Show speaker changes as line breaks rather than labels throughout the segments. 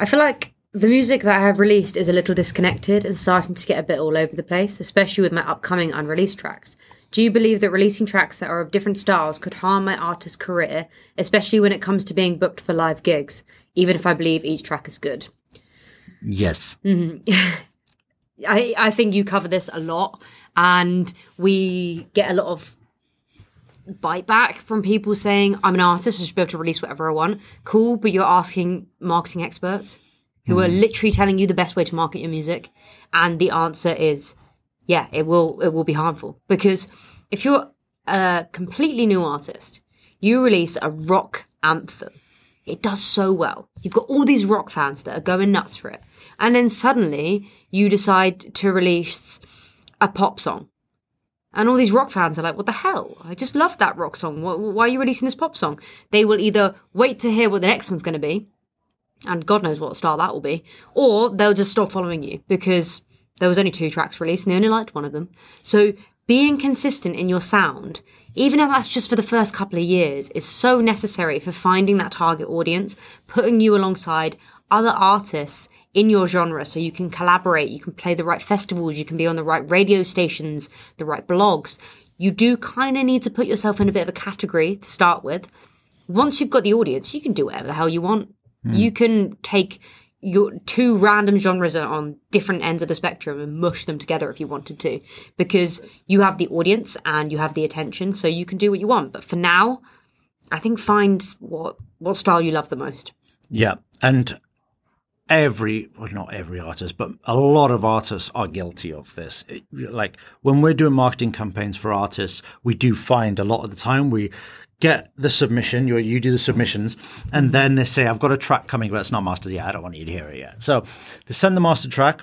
I feel like the music that I have released is a little disconnected and starting to get a bit all over the place, especially with my upcoming unreleased tracks. Do you believe that releasing tracks that are of different styles could harm my artist's career, especially when it comes to being booked for live gigs, even if I believe each track is good?
Yes. Mm-hmm.
I, I think you cover this a lot, and we get a lot of bite back from people saying, I'm an artist, I should be able to release whatever I want. Cool, but you're asking marketing experts who are hmm. literally telling you the best way to market your music. And the answer is, yeah, it will it will be harmful. Because if you're a completely new artist, you release a rock anthem. It does so well. You've got all these rock fans that are going nuts for it. And then suddenly you decide to release a pop song. And all these rock fans are like, what the hell? I just loved that rock song. Why, are you releasing this pop song? They will either wait to hear what the next one's going to be, and God knows what style that will be, or they'll just stop following you because there was only two tracks released and they only liked one of them. So being consistent in your sound, even if that's just for the first couple of years, is so necessary for finding that target audience, putting you alongside other artists in your genre so you can collaborate, you can play the right festivals, you can be on the right radio stations, the right blogs. You do kind of need to put yourself in a bit of a category to start with. Once you've got the audience, you can do whatever the hell you want. Hmm. You can take your two random genres are on different ends of the spectrum and mush them together if you wanted to because you have the audience and you have the attention so you can do what you want but for now i think find what what style you love the most
Yeah. And every, well, not every artist, but a lot of artists are guilty of this. It- like when we're doing marketing campaigns for artists, we do find a lot of the time we get the submission, you, you do the submissions, and then they say, I've got a track coming, but it's not mastered yet. I don't want you to hear it yet. So they send the master track.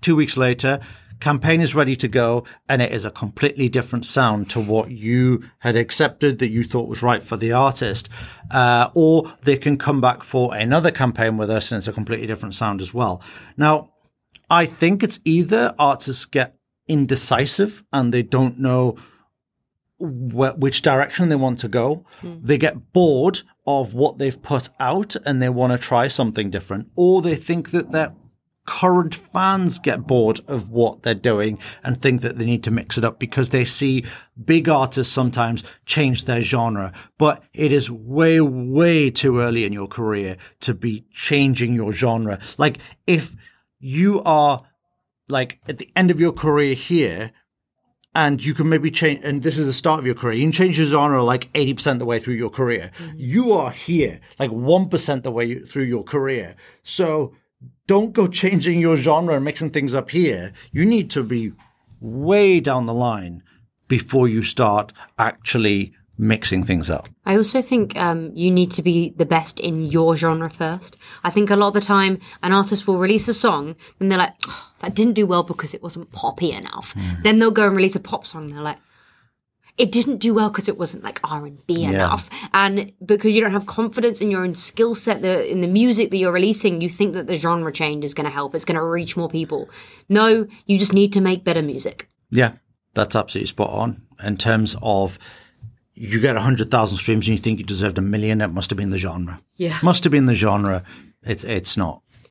Two weeks later, campaign is ready to go and it is a completely different sound to what you had accepted that you thought was right for the artist. Uh, or they can come back for another campaign with us and it's a completely different sound as well. Now i think it's either artists get indecisive and they don't know wh- which direction they want to go. They get bored of what they've put out and they want to try something different, or they think that their current fans get bored of what they're doing and think that they need to mix it up because they see big artists sometimes change their genre. But it is way, way too early in your career to be changing your genre. Like if you are like at the end of your career here and you can maybe change and this is the start of your career you can change your genre like 80% the way through your career mm-hmm. you are here like 1% the way through your career so don't go changing your genre and mixing things up here you need to be way down the line before you start actually mixing things up
I also think um, you need to be the best in your genre first. I think a lot of the time an artist will release a song and they're like, "Oh, that didn't do well because it wasn't poppy enough. Then they'll go and release a pop song and they're like, it didn't do well because it wasn't like R and B enough, and because you don't have confidence in your own skill set, the in the music that you're releasing, you think that the genre change is going to help. It's going to reach more people. No, you just need to make better music.
Yeah, that's absolutely spot on. In terms of you get 100,000 streams and you think you deserved a million, it must have been the genre.
Yeah.
Must have been the genre. It's, it's not.